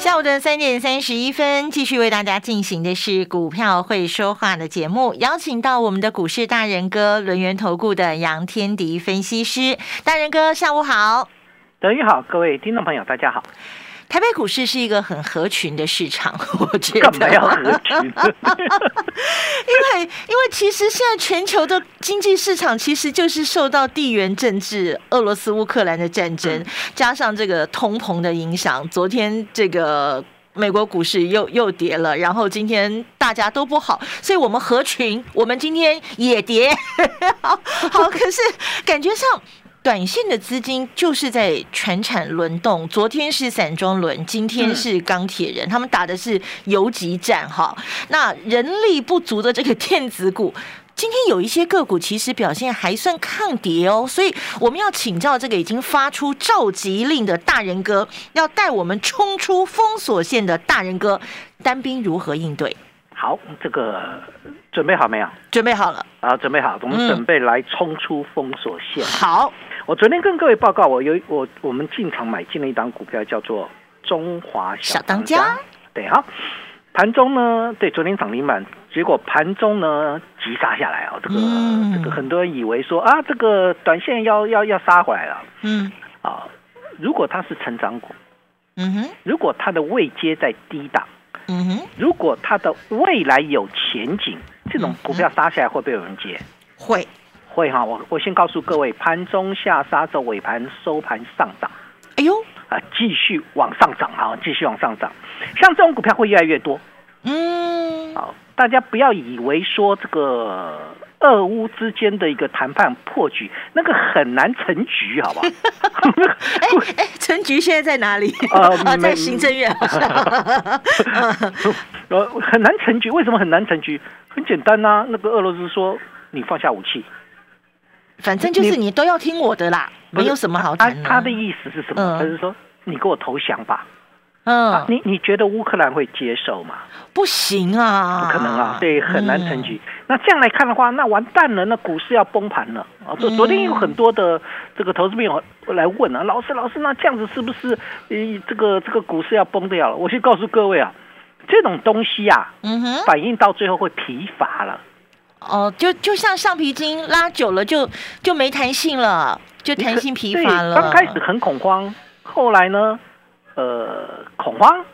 下午的三点三十一分，继续为大家进行的是股票会说话的节目，邀请到我们的股市大人哥轮源投顾的杨天迪分析师，大人哥下午好，等于好，各位听众朋友大家好。台北股市是一个很合群的市场，我觉得。干嘛要合群？因为，因为其实现在全球的经济市场其实就是受到地缘政治、俄罗斯乌克兰的战争，加上这个通膨的影响。昨天这个美国股市又又跌了，然后今天大家都不好，所以我们合群，我们今天也跌。好，可是感觉上。短线的资金就是在全产轮动，昨天是散装轮，今天是钢铁人，他们打的是游击战哈。那人力不足的这个电子股，今天有一些个股其实表现还算抗跌哦，所以我们要请教这个已经发出召集令的大人哥，要带我们冲出封锁线的大人哥，单兵如何应对？好，这个准备好没有？准备好了。啊，准备好，我们准备来冲出封锁线。好。我昨天跟各位报告，我有我我们进场买进了一档股票，叫做中华小当家。对哈，盘中呢，对昨天涨停板，结果盘中呢急杀下来啊，这个这个很多人以为说啊，这个短线要要要杀回来了。嗯，啊，如果它是成长股，嗯哼，如果它的位阶在低档，嗯哼，如果它的未来有前景，这种股票杀下来会不会有人接？会。会哈，我我先告诉各位，盘中下杀之后，尾盘收盘上涨，哎呦啊，继续往上涨哈，继续往上涨，像这种股票会越来越多，嗯，好，大家不要以为说这个俄乌之间的一个谈判破局，那个很难成局，好不好？哎 哎，成局现在在哪里？啊，在行政院。呃，很难成局，为什么很难成局？很简单呐，那个俄罗斯说你放下武器。反正就是你都要听我的啦，没有什么好谈的。他的意思是什么？他是说你给我投降吧。嗯，你你觉得乌克兰会接受吗？不行啊，不可能啊，对，很难成局。那这样来看的话，那完蛋了，那股市要崩盘了啊！昨昨天有很多的这个投资朋友来问啊，老师老师，那这样子是不是呃这个这个股市要崩掉了？我先告诉各位啊，这种东西啊，嗯哼，反应到最后会疲乏了。哦，就就像橡皮筋拉久了就就没弹性了，就弹性疲乏了。刚开始很恐慌，后来呢，呃，恐慌，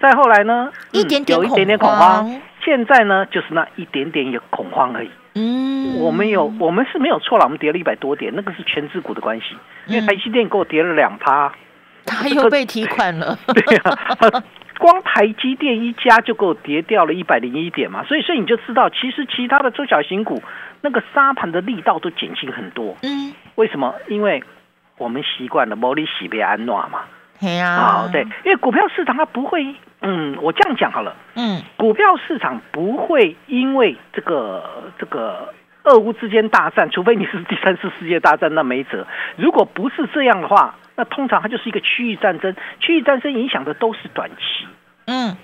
再后来呢，一点点有一点点恐慌，现在呢，就是那一点点有恐慌而已。嗯，我们有我们是没有错了，我们跌了一百多点，那个是全资股的关系，因为台积电给我跌了两趴，他又被提款了。对呀。光台积电一家就够跌掉了一百零一点嘛，所以所以你就知道，其实其他的中小型股那个沙盘的力道都减轻很多。嗯，为什么？因为我们习惯了摩利喜被安诺嘛。对啊，对，因为股票市场它不会，嗯，我这样讲好了，嗯，股票市场不会因为这个这个俄乌之间大战，除非你是第三次世界大战，那没辙。如果不是这样的话。那通常它就是一个区域战争，区域战争影响的都是短期。嗯，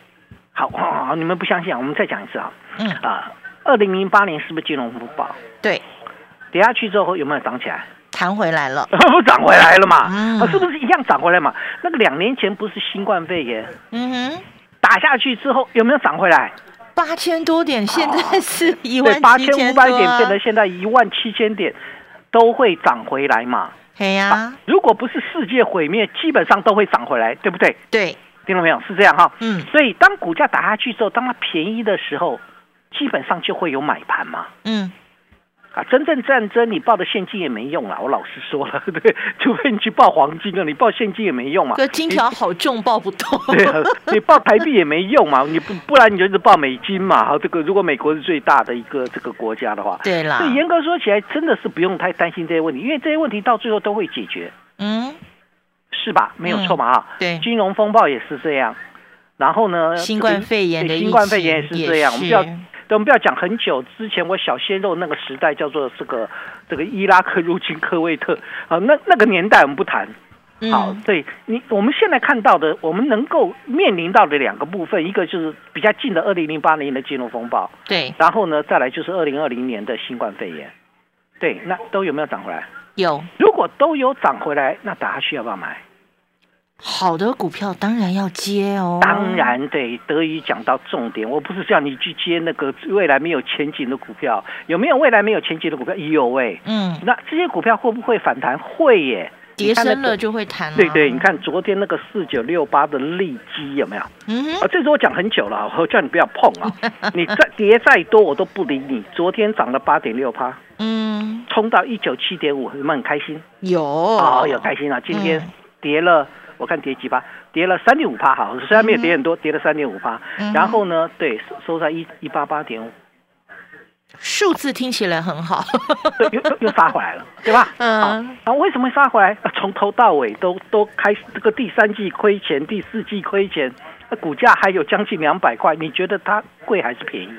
好，好，好，你们不相信啊？我们再讲一次啊。嗯啊，二零零八年是不是金融风暴？对，跌下去之后有没有涨起来？弹回来了，不 涨回来了嘛？嗯，是不是一样涨回来嘛？那个两年前不是新冠肺炎？嗯哼，打下去之后有没有涨回来？八千多点，现在是一万八千五百点，变成现在一万七千点，都会涨回来嘛？对呀，如果不是世界毁灭，基本上都会涨回来，对不对？对，听到没有？是这样哈。嗯，所以当股价打下去之后，当它便宜的时候，基本上就会有买盘嘛。嗯。啊，真正战争你报的现金也没用啊！我老实说了，对，除非你去报黄金啊，你报现金也没用嘛。这金条好重，报不动。对啊，你报台币也没用嘛，你不不然你就一直报美金嘛。好，这个如果美国是最大的一个这个国家的话，对啦。所以严格说起来，真的是不用太担心这些问题，因为这些问题到最后都会解决。嗯，是吧？没有错嘛哈。对，金融风暴也是这样。然后呢？新冠肺炎的新冠肺炎也是这样，我们不要。我们不要讲很久之前，我小鲜肉那个时代叫做这个这个伊拉克入侵科威特啊，那那个年代我们不谈。好，对你我们现在看到的，我们能够面临到的两个部分，一个就是比较近的二零零八年的金融风暴，对，然后呢，再来就是二零二零年的新冠肺炎，对，那都有没有涨回来？有。如果都有涨回来，那大家需要不要买？好的股票当然要接哦。当然对，德语讲到重点，我不是叫你去接那个未来没有前景的股票，有没有未来没有前景的股票？有哎，嗯，那这些股票会不会反弹？会耶。跌深了就会弹了。对对，你看昨天那个四九六八的利基有没有？嗯啊，这是我讲很久了，我叫你不要碰啊！你再跌再多，我都不理你。昨天涨了八点六趴，嗯，冲到一九七点五，有没有很开心？有哦，有开心啊！今天跌了，我看跌几趴，跌了三点五趴，好，虽然没有跌很多，跌了三点五趴。然后呢，对，收在一一八八点五。数字听起来很好，又又又杀回来了，对吧？嗯，啊，为什么杀回来？从头到尾都都开这个第三季亏钱，第四季亏钱，那股价还有将近两百块，你觉得它贵还是便宜？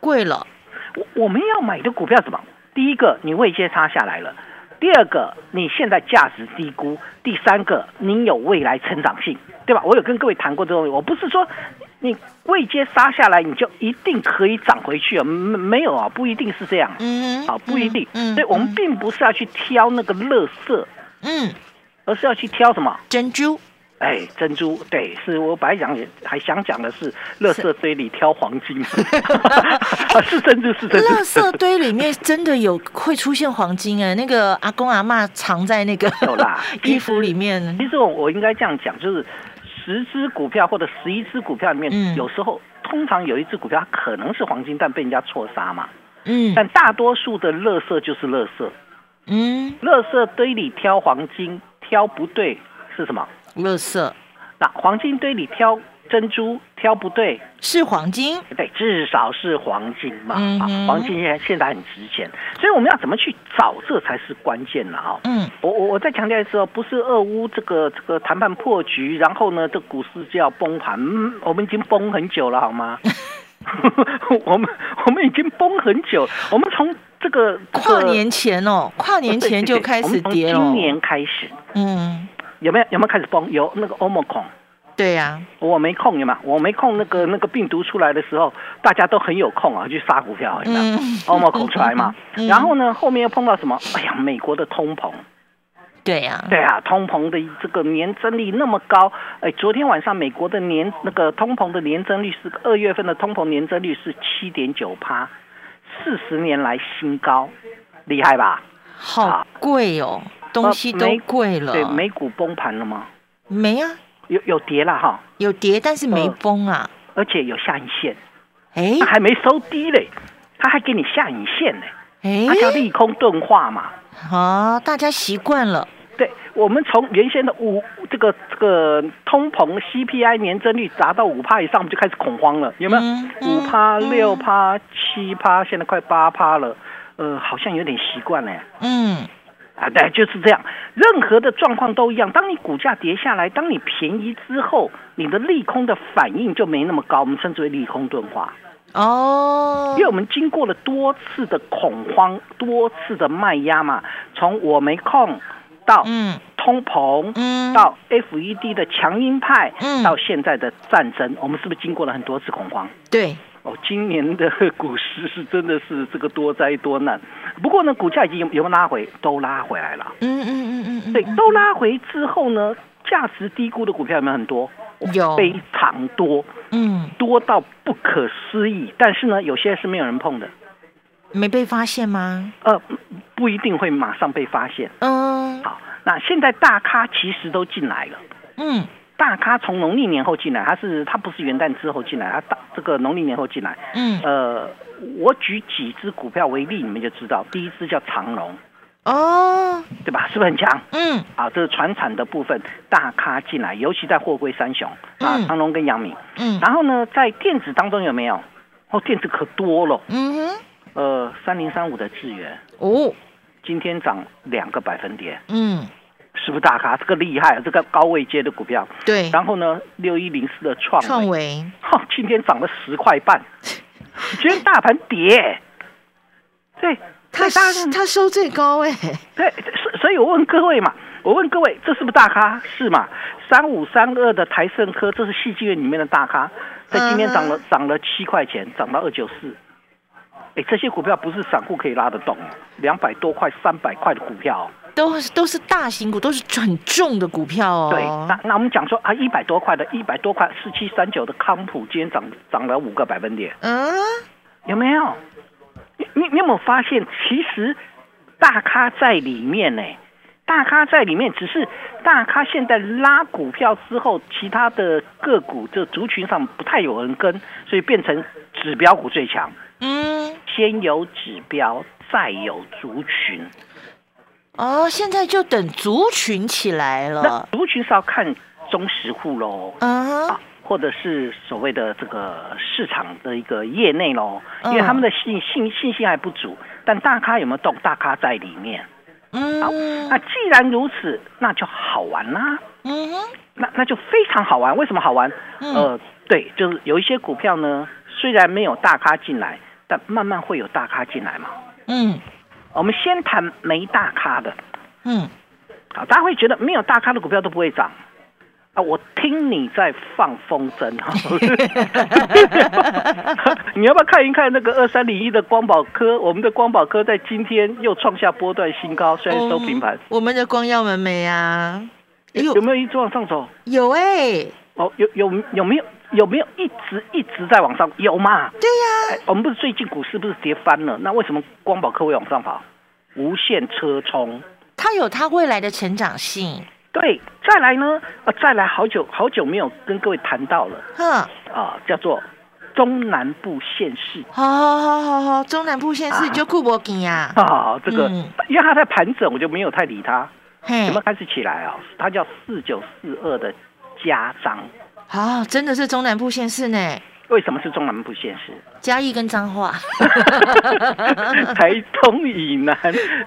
贵了。我我们要买的股票怎么？第一个，你未接差下来了；第二个，你现在价值低估；第三个，你有未来成长性，对吧？我有跟各位谈过这个问题，我不是说。你未接杀下来，你就一定可以涨回去啊？没没有啊？不一定是这样。嗯，啊，不一定。嗯，所以我们并不是要去挑那个乐色，嗯，而是要去挑什么珍珠？哎，珍珠，对，是我本来讲还想讲的是垃圾堆里挑黄金，是珍珠，是珍珠。垃圾堆里面真的有会出现黄金哎，那个阿公阿妈藏在那个有啦 衣服里面。其实我我应该这样讲，就是。十只股票或者十一只股票里面，有时候通常有一只股票可能是黄金，但被人家错杀嘛。嗯，但大多数的垃圾就是垃圾。嗯，垃圾堆里挑黄金，挑不对是什么？乐色。那黄金堆里挑。珍珠挑不对是黄金，对，至少是黄金嘛。啊，黄金现现在很值钱，所以我们要怎么去找，这才是关键了啊。嗯，我我我再强调一次哦，不是俄乌这个这个谈判破局，然后呢，这股市就要崩盘。我们已经崩很久了，好吗？我们我们已经崩很久，我们从这个跨年前哦，跨年前就开始跌了。今年开始，嗯，有没有有没有开始崩？有那个欧盟孔。对呀，我没空，有吗？我没空。那个那个病毒出来的时候，大家都很有空啊，去杀股票，有没有？欧盟口出来嘛。然后呢，后面又碰到什么？哎呀，美国的通膨。对呀，对啊，通膨的这个年增率那么高。哎，昨天晚上美国的年那个通膨的年增率是二月份的通膨年增率是七点九趴，四十年来新高，厉害吧？好贵哦，东西都贵了。对，美股崩盘了吗？没啊。有有跌了哈，有跌，但是没崩啊，而且有下影线，哎，它还没收低嘞，它还给你下影线呢，哎，它叫利空钝化嘛，啊，大家习惯了，对，我们从原先的五这个这个通膨 CPI 年增率达到五帕以上，我们就开始恐慌了，有没有？五帕、六帕、七趴，现在快八趴了，呃，好像有点习惯了，嗯。啊，对，就是这样。任何的状况都一样。当你股价跌下来，当你便宜之后，你的利空的反应就没那么高。我们称之为利空钝化。哦，因为我们经过了多次的恐慌，多次的卖压嘛，从我没空到嗯通膨，嗯到 FED 的强硬派，嗯到现在的战争，我们是不是经过了很多次恐慌？对。哦，今年的股市是真的是这个多灾多难。不过呢，股价已经有有拉回，都拉回来了。嗯嗯嗯嗯对，都拉回之后呢，价值低估的股票有没有很多？有，非常多。嗯，多到不可思议。但是呢，有些是没有人碰的。没被发现吗？呃，不一定会马上被发现。嗯。好，那现在大咖其实都进来了。嗯。大咖从农历年后进来，他是他不是元旦之后进来，他大这个农历年后进来。嗯，呃，我举几只股票为例，你们就知道。第一只叫长隆，哦，对吧？是不是很强？嗯，啊，这是船产的部分，大咖进来，尤其在货柜三雄啊，长隆跟阳明。嗯，然后呢，在电子当中有没有？哦，电子可多了。嗯哼，呃，三零三五的智源，哦，今天涨两个百分点。嗯。是不是大咖？这个厉害啊！这个高位接的股票。对。然后呢，六一零四的创创维，哈，今天涨了十块半。今天大盘跌，对，他他收最高哎，对，所所以我问各位嘛，我问各位，这是不是大咖？是嘛？三五三二的台盛科，这是戏剧院里面的大咖，在今天涨了涨了七块钱，涨到二九四。哎，这些股票不是散户可以拉得动，两百多块、三百块的股票，都是都是大型股，都是很重的股票哦。对，那那我们讲说啊，一百多块的，一百多块四七三九的康普，今天涨涨了五个百分点。嗯，有没有？你你你有没有发现，其实大咖在里面呢？大咖在里面，只是大咖现在拉股票之后，其他的个股就族群上不太有人跟，所以变成指标股最强。嗯，先有指标，再有族群。哦，现在就等族群起来了。族群是要看中实户喽，啊，或者是所谓的这个市场的一个业内喽，因为他们的信信信心还不足。但大咖有没有动？大咖在里面。嗯，好，那既然如此，那就好玩啦。嗯，那那就非常好玩。为什么好玩？呃，对，就是有一些股票呢，虽然没有大咖进来。但慢慢会有大咖进来嘛？嗯，我们先谈没大咖的。嗯，好，大家会觉得没有大咖的股票都不会涨啊？我听你在放风筝哈，你要不要看一看那个二三零一的光宝科？我们的光宝科在今天又创下波段新高，虽然收平盘。我们的光耀门没啊？有有没有一直往上走？有哎。哦，有有有没有？有没有一直一直在往上？有嘛？对呀，我们不是最近股市不是跌翻了？那为什么光宝科会往上跑？无限车冲，它有它未来的成长性。对，再来呢？啊，再来，好久好久没有跟各位谈到了。哼，啊，叫做中南部县市。好好好好好，中南部县市就库博金呀。啊，这个因为他在盘整，我就没有太理他。怎么开始起来啊？它叫四九四二的家章。啊，真的是中南部县市呢？为什么是中南部县市？嘉义跟彰化，台东以南，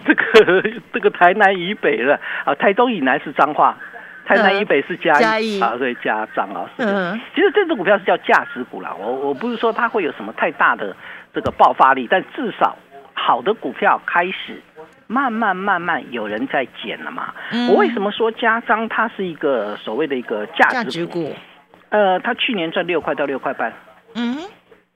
这个这个台南以北了啊。台东以南是彰化，台南以北是嘉义啊，所以加彰啊。嗯，其实这只股票是叫价值股啦。我我不是说它会有什么太大的这个爆发力，但至少好的股票开始慢慢慢慢有人在减了嘛。我为什么说加彰它是一个所谓的一个价值股？呃，他去年赚六块到六块半，嗯，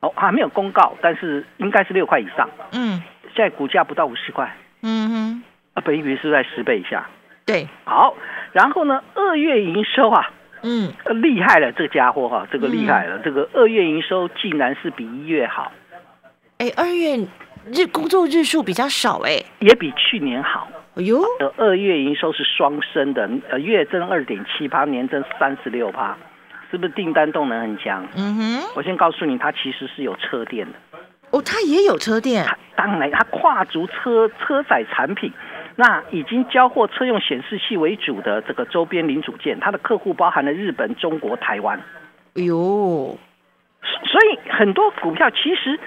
哦，还没有公告，但是应该是六块以上，嗯，现在股价不到五十块，嗯哼，啊，本益比是在十倍以下，对，好，然后呢，二月营收啊，嗯，厉害了，这个家伙哈，这个厉害了，这个二月营收竟然是比一月好，哎，二月日工作日数比较少，哎，也比去年好，哎呦，二月营收是双升的，呃，月增二点七八，年增三十六趴。是不是订单动能很强？嗯哼，我先告诉你，它其实是有车店的。哦，它也有车店。当然，它跨足车车载产品，那已经交货车用显示器为主的这个周边零组件，它的客户包含了日本、中国、台湾。哎呦，所以很多股票其实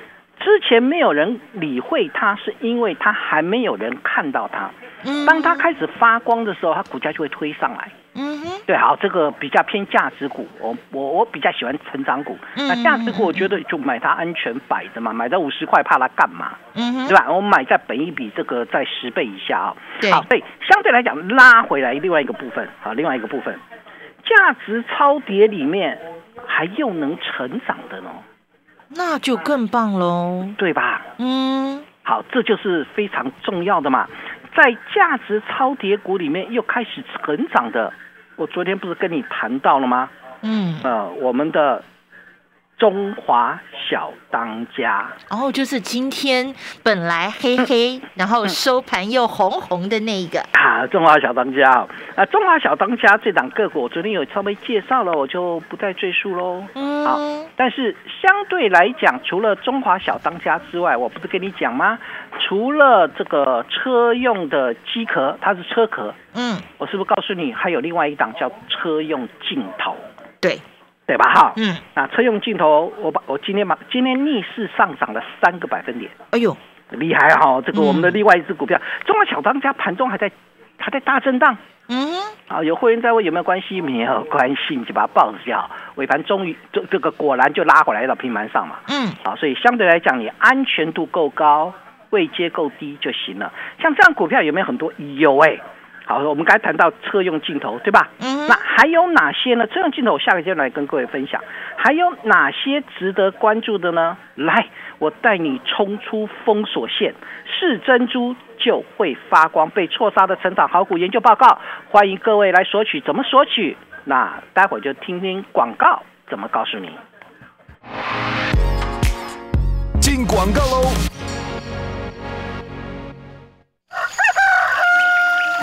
之前没有人理会它，是因为它还没有人看到它。嗯，当它开始发光的时候，它股价就会推上来。嗯哼，对，好，这个比较偏价值股，我我我比较喜欢成长股。那价值股，我觉得就买它安全摆着嘛，买在五十块，怕它干嘛？嗯哼，对吧？我买在本一比这个在十倍以下啊。好，所以相对来讲拉回来另外一个部分好，另外一个部分，价值超跌里面还又能成长的呢，那就更棒喽，对吧？嗯，好，这就是非常重要的嘛。在价值超跌股里面又开始成长的，我昨天不是跟你谈到了吗？嗯，呃，我们的。中华小当家，然后就是今天本来黑黑，然后收盘又红红的那个啊，中华小当家啊，中华小当家这档个股，我昨天有稍微介绍了，我就不再赘述喽。嗯，好，但是相对来讲，除了中华小当家之外，我不是跟你讲吗？除了这个车用的机壳，它是车壳，嗯，我是不是告诉你还有另外一档叫车用镜头？对。对吧？哈，嗯，那车用镜头，我把我今天把今天逆势上涨了三个百分点，哎呦，厉害哈！这个我们的另外一只股票，中国小当家盘中还在还在大震荡，嗯，啊，有会员在问有没有关系？没有关系，你就把它抱着就好。尾盘终于这这个果然就拉回来到平盘上嘛。嗯，好，所以相对来讲，你安全度够高，位阶够低就行了。像这样股票有没有很多？有哎。好，我们刚才谈到车用镜头，对吧？嗯。那还有哪些呢？车用镜头，我下个阶段来跟各位分享。还有哪些值得关注的呢？来，我带你冲出封锁线，是珍珠就会发光。被错杀的成长好股研究报告，欢迎各位来索取。怎么索取？那待会就听听广告怎么告诉你。进广告喽。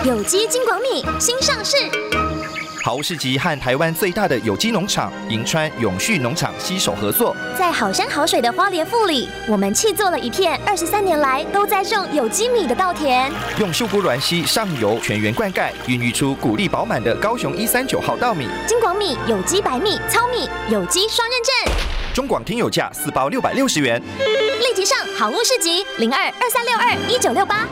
有机金广米新上市，好物市集和台湾最大的有机农场银川永续农场携手合作，在好山好水的花莲富里，我们砌做了一片二十三年来都在种有机米的稻田，用秀姑峦溪上游全员灌溉，孕育出谷粒饱满的高雄一三九号稻米。金广米有机白米糙米有机双认证，中广听友价四包六百六十元，立即上好物市集零二二三六二一九六八。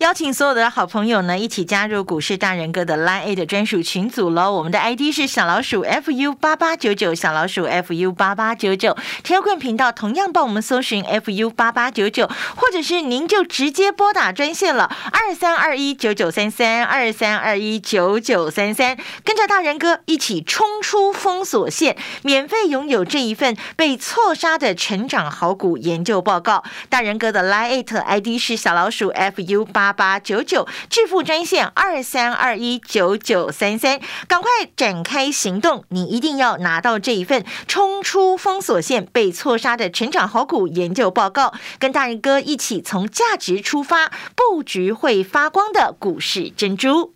邀请所有的好朋友呢，一起加入股市大人哥的 Line A 的专属群组喽！我们的 ID 是小老鼠 fu 八八九九，小老鼠 fu 八八九九。天棍频道同样帮我们搜寻 fu 八八九九，或者是您就直接拨打专线了，二三二一九九三三二三二一九九三三，跟着大人哥一起冲出封锁线，免费拥有这一份被错杀的成长好股研究报告。大人哥的 Line A ID 是小老鼠 fu 八。八八九九致富专线二三二一九九三三，赶快展开行动！你一定要拿到这一份冲出封锁线被错杀的成长好股研究报告，跟大仁哥一起从价值出发，布局会发光的股市珍珠。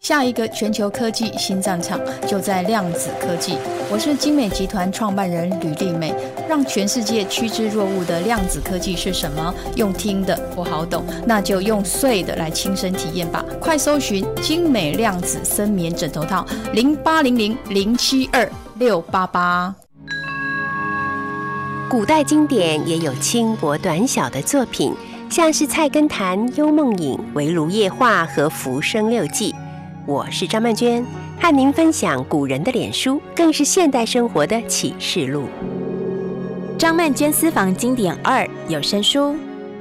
下一个全球科技新战场就在量子科技。我是精美集团创办人吕丽美，让全世界趋之若鹜的量子科技是什么？用听的不好懂，那就用睡的来亲身体验吧。快搜寻精美量子深眠枕头套，零八零零零七二六八八。古代经典也有轻薄短小的作品，像是《菜根谭》《幽梦影》《围炉夜话》和《浮生六记》。我是张曼娟，和您分享古人的脸书，更是现代生活的启示录。张曼娟私房经典二有声书，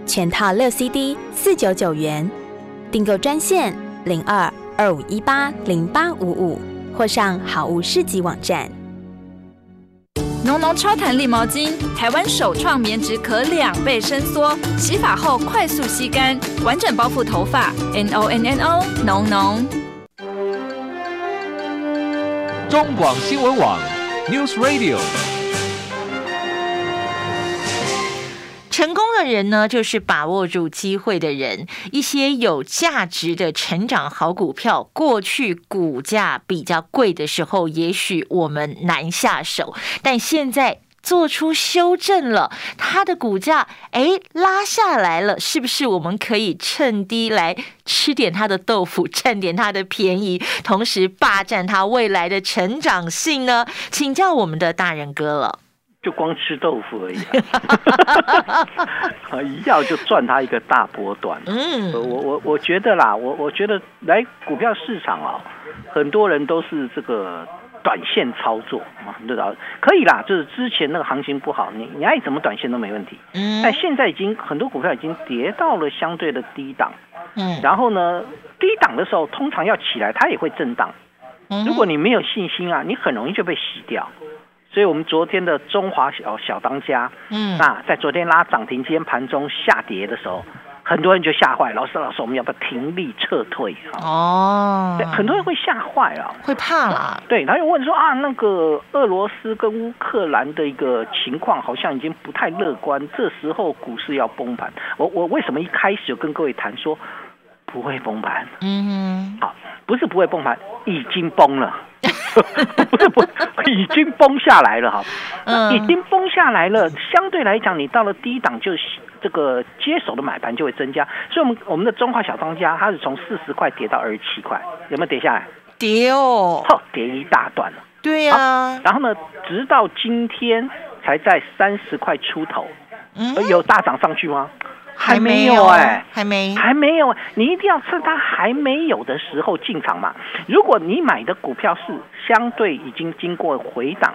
全套六 CD，四九九元，订购专线零二二五一八零八五五，或上好物市集网站。浓浓超弹力毛巾，台湾首创棉质可两倍伸缩，洗发后快速吸干，完整包覆头发。N O N N O，浓浓。中广新闻网，News Radio。成功的人呢，就是把握住机会的人。一些有价值的成长好股票，过去股价比较贵的时候，也许我们难下手，但现在。做出修正了，它的股价哎拉下来了，是不是我们可以趁低来吃点它的豆腐，占点它的便宜，同时霸占它未来的成长性呢？请教我们的大人哥了，就光吃豆腐而已，啊，一要就赚他一个大波段。嗯，我我我觉得啦，我我觉得来股票市场啊，很多人都是这个。短线操作啊，对吧，可以啦。就是之前那个行情不好，你你爱怎么短线都没问题。嗯。但现在已经很多股票已经跌到了相对的低档。嗯。然后呢，低档的时候通常要起来，它也会震荡。嗯。如果你没有信心啊，你很容易就被洗掉。所以我们昨天的中华小小当家，嗯，那在昨天拉涨停，今天盘中下跌的时候。很多人就吓坏，老师老师，我们要不要停利撤退啊？哦，很多人会吓坏啊，会怕啦。对，他又问说啊，那个俄罗斯跟乌克兰的一个情况好像已经不太乐观，这时候股市要崩盘。我我为什么一开始就跟各位谈说，不会崩盘。嗯好，不是不会崩盘，已经崩了。不是不，已经崩下来了哈，嗯已经崩下来了。相对来讲，你到了低档，就这个接手的买盘就会增加。所以，我们我们的中华小当家，它是从四十块跌到二十七块，有没有跌下来？跌哦，吼，跌一大段了。对呀，然后呢，直到今天才在三十块出头，有大涨上去吗？还没没有哎、还没，还没有，你一定要趁它还没有的时候进场嘛。如果你买的股票是相对已经经过回档，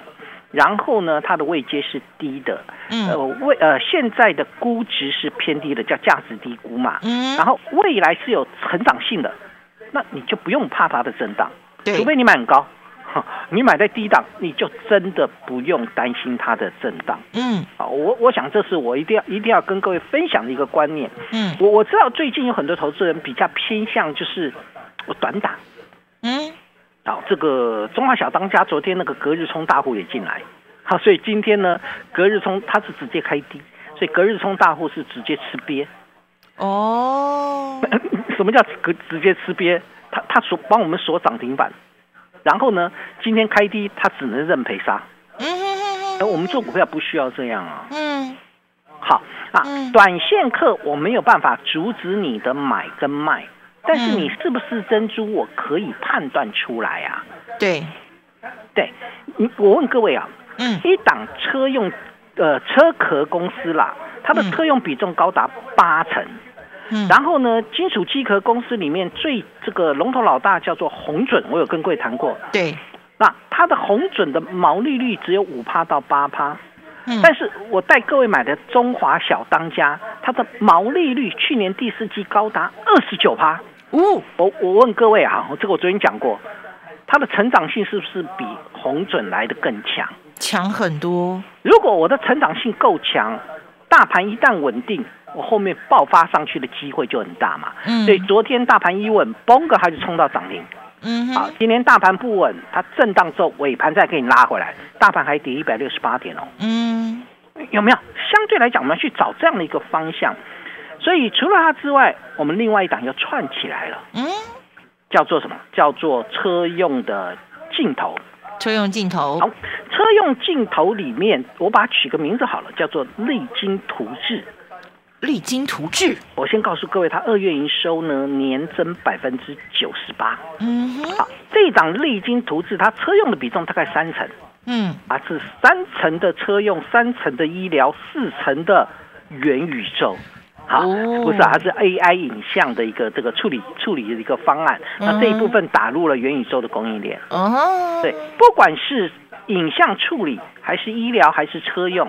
然后呢，它的位阶是低的，呃嗯未呃现在的估值是偏低的，叫价值低估嘛。嗯然后未来是有成长性的，那你就不用怕它的震荡，对除非你买很高。你买在低档，你就真的不用担心它的震荡。嗯啊，我我想这是我一定要一定要跟各位分享的一个观念。嗯我我知道最近有很多投资人比较偏向就是我短打，嗯，啊，这个中华小当家昨天那个隔日冲大户也进来，好，所以今天呢隔日冲它是直接开低，所以隔日冲大户是直接吃瘪。哦，什么叫直直接吃瘪？他他所帮我们锁涨停板，然后呢今天开低，他只能认赔杀。嗯我们做股票不需要这样啊。嗯好啊嗯，短线客我没有办法阻止你的买跟卖，但是嗯你是不是珍珠，我可以判断出来啊。对，对，你我问各位啊，嗯一档车用呃车壳公司啦，它的嗯车用比重高达八成。嗯，然后呢，金属机壳公司里面最这个龙头老大叫做红准，我有跟各位谈过。对，那它的红准的毛利率只有五趴到八趴，嗯但是我带各位买的中华小当家，它的毛利率去年第四季高达二十九趴。哦，我我问各位啊，这个我昨天讲过，它的成长性是不是比红准来的更强？强很多，如果我的成长性够强，大盘一旦稳定，我后面爆发上去的机会就很大嘛。嗯所以昨天大盘一稳，嘣个它就冲到涨停。嗯哼好，今天大盘不稳，它震荡之后尾盘再给你拉回来，大盘还跌一百六十八点哦。嗯有没有？相对来讲，我们要去找这样的一个方向。所以除了它之外，我们另外一档又串起来了，嗯，叫做什么？叫做车用的镜头。车用镜头，好，车用镜头里面，我把它取个名字好了，叫做丽晶图志。励精图治，我先告诉各位，它二月营收呢年增百分之九十八。嗯哼，好，这一档丽晶图志，它车用的比重大概三成。嗯啊，是三层的车用，三层的医疗，四层的元宇宙。好，哦不是、啊，它是 AI 影像的一个这个处理处理的一个方案。那这一部分打入了元宇宙的供应链。哦，对，不管是影像处理，还是医疗，还是车用，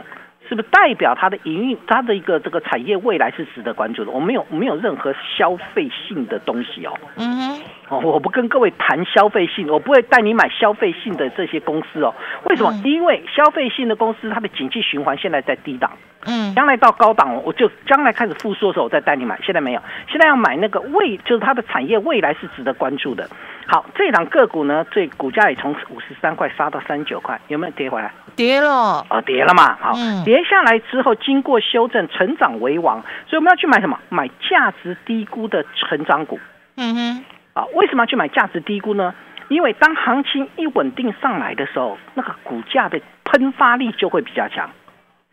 是不是代表它的营运，它的一个这个产业未来是值得关注的？我没有没有任何消费性的东西哦。嗯哼，哦，我不跟各位谈消费性，我不会带你买消费性的这些公司哦。为什么？嗯因为消费性的公司它的景气循环现在在低档，嗯将来到高档，我就将来开始复苏的时候，我再带你买。现在没有，现在要买那个未，就是它的产业未来是值得关注的。好，这档个股呢，这股价也从五十三块杀到三十九块，有没有跌回来？跌了，哦，跌了嘛，好嗯，跌下来之后，经过修正，成长为王，所以我们要去买什么？买价值低估的成长股。嗯哼，啊，为什么要去买价值低估呢？因为当行情一稳定上来的时候，那个股价的喷发力就会比较强。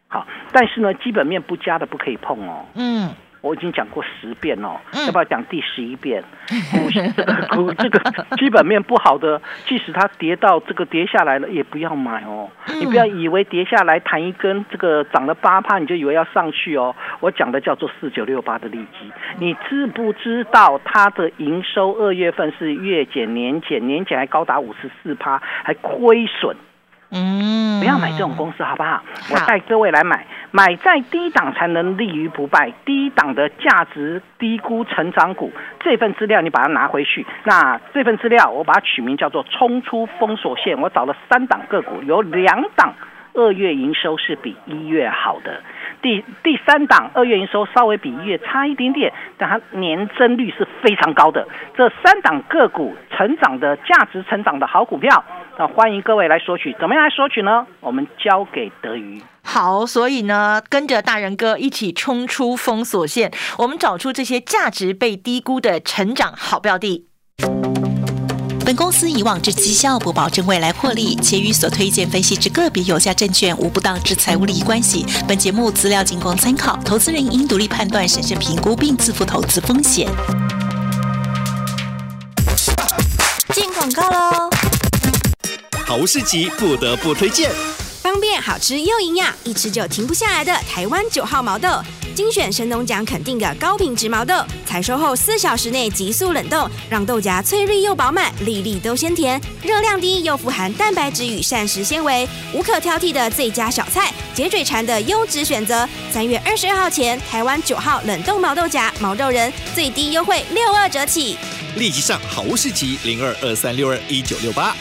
好，但是呢，基本面不佳的不可以碰哦。嗯我已经讲过十遍哦，嗯要不要讲第十一遍？股这个股这个基本面不好的，即使它跌到这个跌下来了，也不要买哦。嗯你不要以为跌下来弹一根这个涨了八趴，你就以为要上去哦。我讲的叫做四九六八的利基，你知不知道它的营收二月份是月减年减，年减还高达五十四趴，还亏损。嗯，不要买这种公司，好不好？我带各位来买，买在低档才能立于不败，低档的价值低估成长股。这份资料你把它拿回去，那这份资料我把它取名叫做“冲出封锁线”。我找了三档个股，有两档二月营收是比一月好的。第第三档二月营收稍微比一月差一点点，但它年增率是非常高的。这三档个股成长的价值成长的好股票，那欢迎各位来索取。怎么样来索取呢？我们交给德瑜。好，所以呢，跟着大人哥一起冲出封锁线，我们找出这些价值被低估的成长好标的。本公司以往之绩效不保证未来获利，且与所推荐分析之个别有价证券无不当之财务利益关系。本节目资料仅供参考，投资人应独立判断、审慎评估并自负投资风险。进广告喽！好市集不得不推荐，方便、好吃又营养，一吃就停不下来的台湾九号毛豆。精选神农奖肯定的高品质毛豆，采收后四小时内急速冷冻，让豆荚翠绿又饱满，粒粒都鲜甜，热量低又富含蛋白质与膳食纤维，无可挑剔的最佳小菜，解嘴馋的优质选择。三月二十二号前，台湾九号冷冻毛豆荚毛豆仁最低优惠六二折起，立即上好物市集零二二三六二一九六八。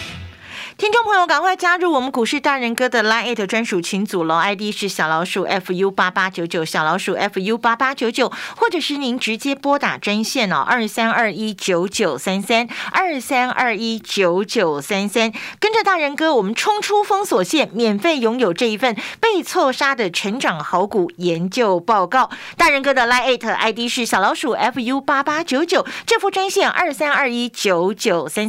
听众朋友，赶快加入我们股市大人哥的 Line 专属群组喽！ID 是小老鼠 fu 八八九九，小老鼠 fu 八八九九，或者是您直接拨打专线哦，二三二一九九三三二三二一九九三三，跟着大人哥，我们冲出封锁线，免费拥有这一份被错杀的成长好股研究报告。大人哥的 Line ID 是小老鼠 fu 八八九九，这副专线二三二一九九三三。